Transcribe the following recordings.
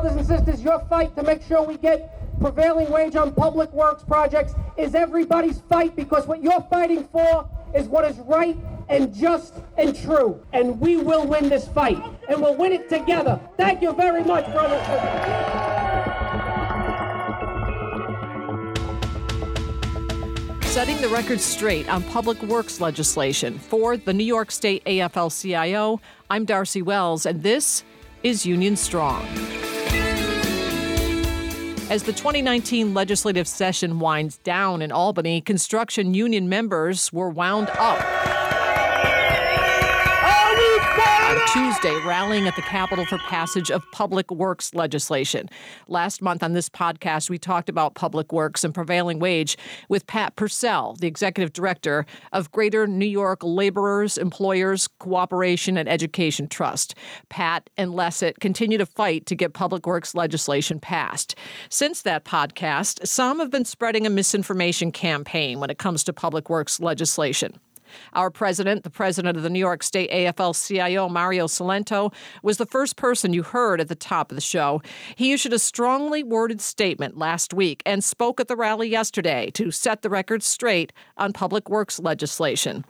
brothers and sisters, your fight to make sure we get prevailing wage on public works projects is everybody's fight because what you're fighting for is what is right and just and true. And we will win this fight. And we'll win it together. Thank you very much, brothers Setting the record straight on public works legislation for the New York State AFL CIO, I'm Darcy Wells, and this is Union Strong. As the 2019 legislative session winds down in Albany, construction union members were wound up Tuesday rallying at the Capitol for passage of public works legislation. Last month on this podcast, we talked about public works and prevailing wage with Pat Purcell, the executive director of Greater New York Laborers, Employers, Cooperation, and Education Trust. Pat and LECET continue to fight to get public works legislation passed. Since that podcast, some have been spreading a misinformation campaign when it comes to public works legislation. Our president, the president of the New York State AFL CIO, Mario Cilento, was the first person you heard at the top of the show. He issued a strongly worded statement last week and spoke at the rally yesterday to set the record straight on public works legislation.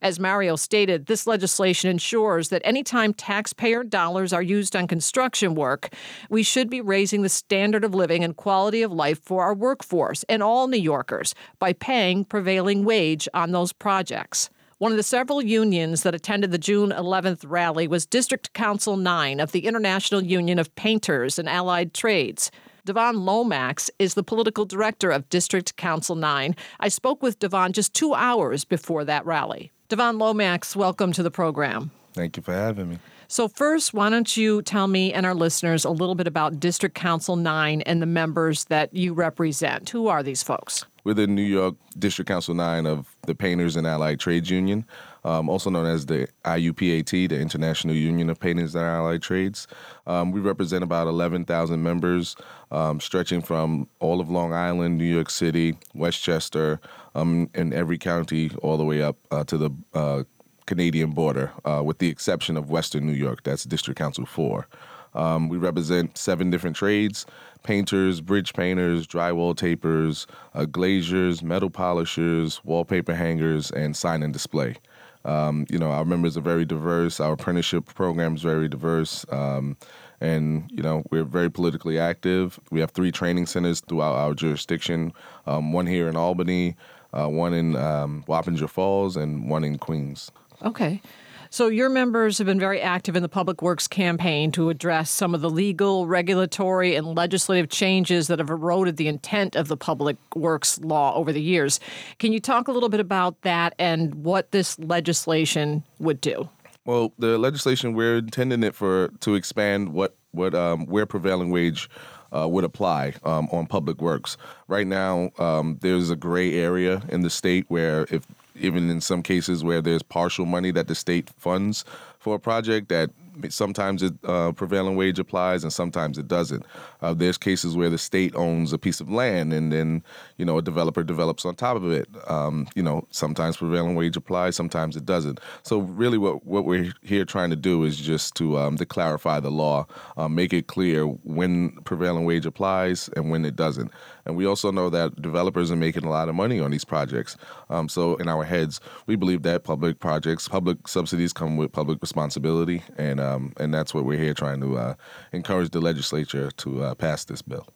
As Mario stated, this legislation ensures that anytime taxpayer dollars are used on construction work, we should be raising the standard of living and quality of life for our workforce and all New Yorkers by paying prevailing wage on those projects. One of the several unions that attended the June 11th rally was District Council 9 of the International Union of Painters and Allied Trades. Devon Lomax is the political director of District Council 9. I spoke with Devon just two hours before that rally. Devon Lomax, welcome to the program. Thank you for having me. So, first, why don't you tell me and our listeners a little bit about District Council 9 and the members that you represent? Who are these folks? We're the New York District Council 9 of the Painters and Allied Trades Union, um, also known as the IUPAT, the International Union of Painters and Allied Trades. Um, we represent about 11,000 members, um, stretching from all of Long Island, New York City, Westchester, um, in every county, all the way up uh, to the uh, Canadian border, uh, with the exception of Western New York. That's District Council 4. Um, we represent seven different trades painters, bridge painters, drywall tapers, uh, glaziers, metal polishers, wallpaper hangers, and sign and display. Um, you know, our members are very diverse. Our apprenticeship program is very diverse. Um, and, you know, we're very politically active. We have three training centers throughout our jurisdiction um, one here in Albany, uh, one in um, Wappinger Falls, and one in Queens. Okay. So, your members have been very active in the Public Works campaign to address some of the legal, regulatory, and legislative changes that have eroded the intent of the Public Works law over the years. Can you talk a little bit about that and what this legislation would do? Well, the legislation we're intending it for to expand what what um, where prevailing wage uh, would apply um, on public works. Right now, um, there's a gray area in the state where if even in some cases where there's partial money that the state funds for a project that sometimes it uh, prevailing wage applies and sometimes it doesn't. Uh, there's cases where the state owns a piece of land and then you know a developer develops on top of it. Um, you know sometimes prevailing wage applies, sometimes it doesn't. So really, what what we're here trying to do is just to um, to clarify the law, um, make it clear when prevailing wage applies and when it doesn't. And we also know that developers are making a lot of money on these projects. Um, so in our heads, we believe that public projects, public subsidies come with public responsibility, and um, and that's what we're here trying to uh, encourage the legislature to uh, pass this bill.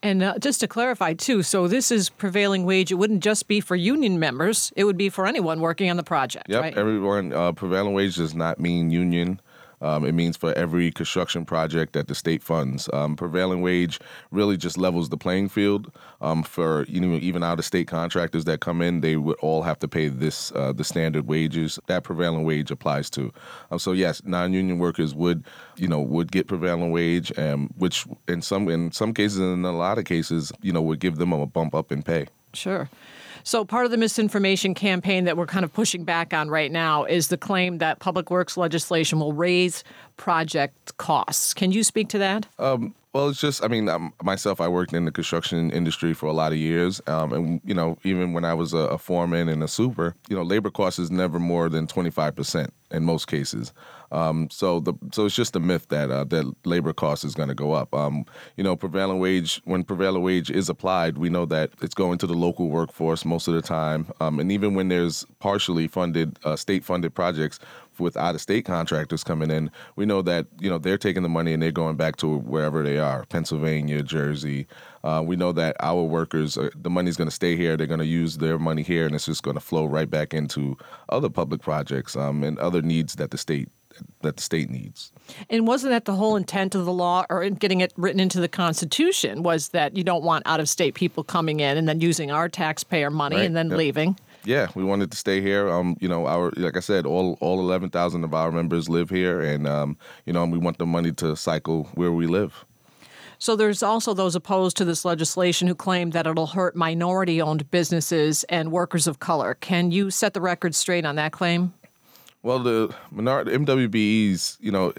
And uh, just to clarify, too, so this is prevailing wage. It wouldn't just be for union members; it would be for anyone working on the project. Yep, right? everyone. Uh, prevailing wage does not mean union. Um, it means for every construction project that the state funds. Um, prevailing wage really just levels the playing field um, for you know even out of state contractors that come in. They would all have to pay this uh, the standard wages that prevailing wage applies to. Um, so yes, non-union workers would you know would get prevailing wage, um, which in some in some cases in a lot of cases you know would give them a bump up in pay. Sure. So, part of the misinformation campaign that we're kind of pushing back on right now is the claim that public works legislation will raise project costs. Can you speak to that? Um, Well, it's just, I mean, um, myself, I worked in the construction industry for a lot of years. Um, and, you know, even when I was a, a, foreman and a super, you know, labor cost is never more than 25% in most cases. Um, so the so it's just a myth that uh, that labor cost is going to go up. Um, you know, prevailing wage when prevailing wage is applied, we know that it's going to the local workforce most of the time. Um, and even when there's partially funded uh, state funded projects, with out of state contractors coming in, we know that you know they're taking the money and they're going back to wherever they are, Pennsylvania, Jersey. Uh, we know that our workers, are, the money's going to stay here. They're going to use their money here, and it's just going to flow right back into other public projects um, and other needs that the state that the state needs. And wasn't that the whole intent of the law, or getting it written into the Constitution, was that you don't want out of state people coming in and then using our taxpayer money right. and then yep. leaving? Yeah, we wanted to stay here. Um, you know, our like I said, all all eleven thousand of our members live here, and um, you know, we want the money to cycle where we live. So there's also those opposed to this legislation who claim that it'll hurt minority-owned businesses and workers of color. Can you set the record straight on that claim? Well, the minority MWBEs, you know,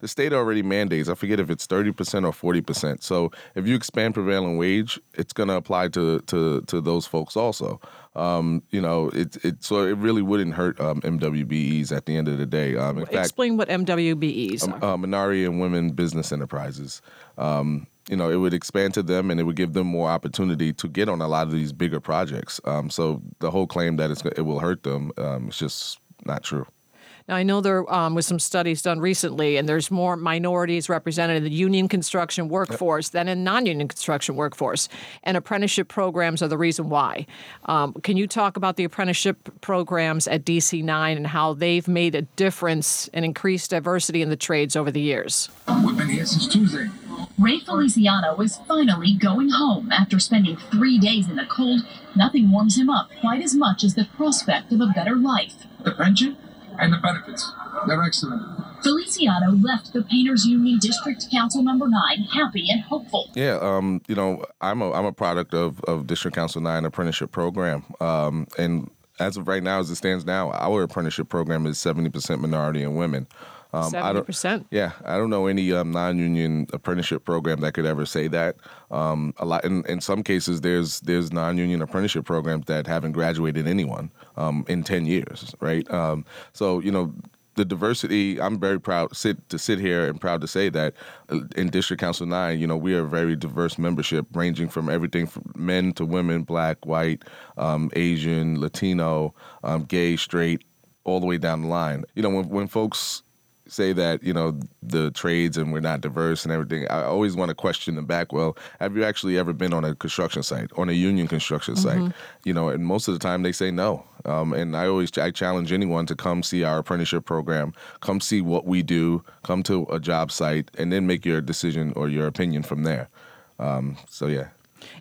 the state already mandates. I forget if it's thirty percent or forty percent. So if you expand prevailing wage, it's going to apply to to to those folks also. Um, you know, it it so it really wouldn't hurt um, MWBEs at the end of the day. Um, in Explain fact, what MWBEs um, are. Uh, minority and women business enterprises. Um, you know, it would expand to them and it would give them more opportunity to get on a lot of these bigger projects. Um, so the whole claim that it's, it will hurt them um, is just not true. Now, I know there um, was some studies done recently, and there's more minorities represented in the union construction workforce yep. than in non-union construction workforce, and apprenticeship programs are the reason why. Um, can you talk about the apprenticeship programs at DC9 and how they've made a difference and increased diversity in the trades over the years? We've been here since Tuesday. Ray Feliciano is finally going home after spending three days in the cold. Nothing warms him up quite as much as the prospect of a better life. The pension? And the benefits. They're excellent. Feliciano left the Painters Union District Council Number Nine happy and hopeful. Yeah, um, you know, I'm a I'm a product of, of District Council Nine apprenticeship program, um, and as of right now, as it stands now, our apprenticeship program is 70% minority and women. Um, Seventy um, percent. Yeah, I don't know any um, non-union apprenticeship program that could ever say that. Um, a lot in, in some cases, there's there's non-union apprenticeship programs that haven't graduated anyone um, in ten years, right? Um, so you know the diversity. I'm very proud sit to sit here and proud to say that uh, in District Council Nine, you know, we are a very diverse membership, ranging from everything from men to women, black, white, um, Asian, Latino, um, gay, straight, all the way down the line. You know, when when folks say that you know the trades and we're not diverse and everything i always want to question them back well have you actually ever been on a construction site on a union construction mm-hmm. site you know and most of the time they say no. Um, and i always i challenge anyone to come see our apprenticeship program come see what we do come to a job site and then make your decision or your opinion from there. Um, so yeah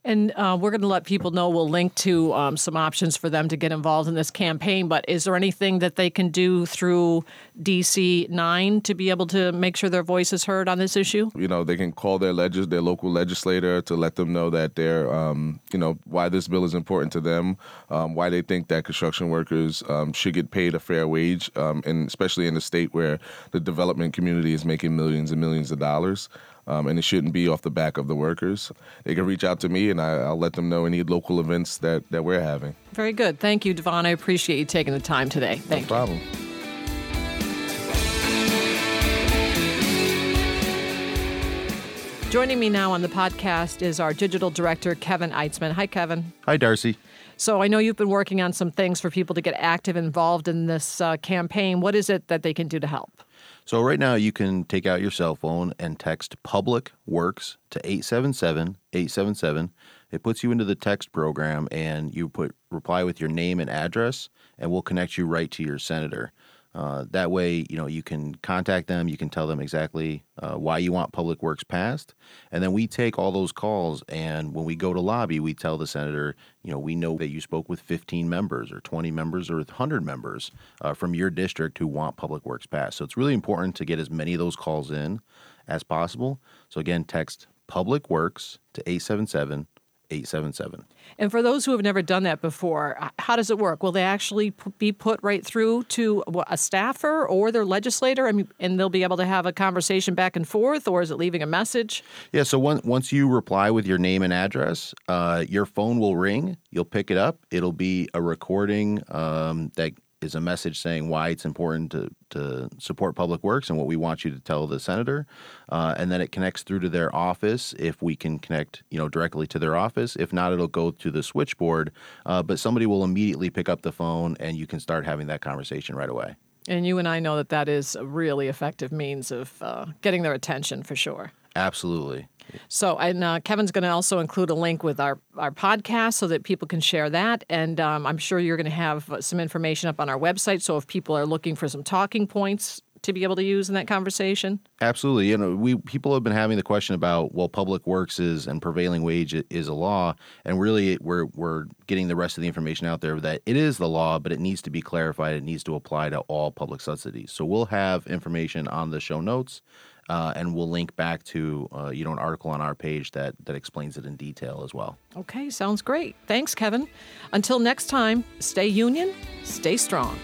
and uh, we're going to let people know we'll link to um, some options for them to get involved in this campaign. But is there anything that they can do through DC 9 to be able to make sure their voice is heard on this issue? You know, they can call their legis- their local legislator to let them know that they're, um, you know, why this bill is important to them, um, why they think that construction workers um, should get paid a fair wage, um, and especially in a state where the development community is making millions and millions of dollars um, and it shouldn't be off the back of the workers. They can reach out to me, and I, will let them know any local events that, that we're having. Very good. Thank you, Devon. I appreciate you taking the time today. Thank no problem. you. Joining me now on the podcast is our digital director, Kevin Eitzman. Hi, Kevin. Hi, Darcy. So I know you've been working on some things for people to get active involved in this uh, campaign. What is it that they can do to help? So right now you can take out your cell phone and text public works to 877 877. It puts you into the text program and you put reply with your name and address and we'll connect you right to your senator. Uh, that way, you know, you can contact them. You can tell them exactly uh, why you want public works passed, and then we take all those calls. And when we go to lobby, we tell the senator, you know, we know that you spoke with 15 members, or 20 members, or 100 members uh, from your district who want public works passed. So it's really important to get as many of those calls in as possible. So again, text public works to 877 877. And for those who have never done that before, how does it work? Will they actually p- be put right through to a staffer or their legislator, mean, and they'll be able to have a conversation back and forth, or is it leaving a message? Yeah, so one, once you reply with your name and address, uh, your phone will ring. You'll pick it up. It'll be a recording um, that is a message saying why it's important to, to support public works and what we want you to tell the senator. Uh, and then it connects through to their office if we can connect you know directly to their office. If not, it'll go to the switchboard. Uh, but somebody will immediately pick up the phone and you can start having that conversation right away. And you and I know that that is a really effective means of uh, getting their attention for sure. Absolutely. So, and uh, Kevin's going to also include a link with our, our podcast so that people can share that. And um, I'm sure you're going to have some information up on our website. So, if people are looking for some talking points to be able to use in that conversation, Absolutely. You know, we people have been having the question about well, public works is and prevailing wage is a law, and really we're we're getting the rest of the information out there that it is the law, but it needs to be clarified. It needs to apply to all public subsidies. So we'll have information on the show notes, uh, and we'll link back to uh, you know an article on our page that that explains it in detail as well. okay, sounds great. Thanks, Kevin. Until next time, stay union, stay strong.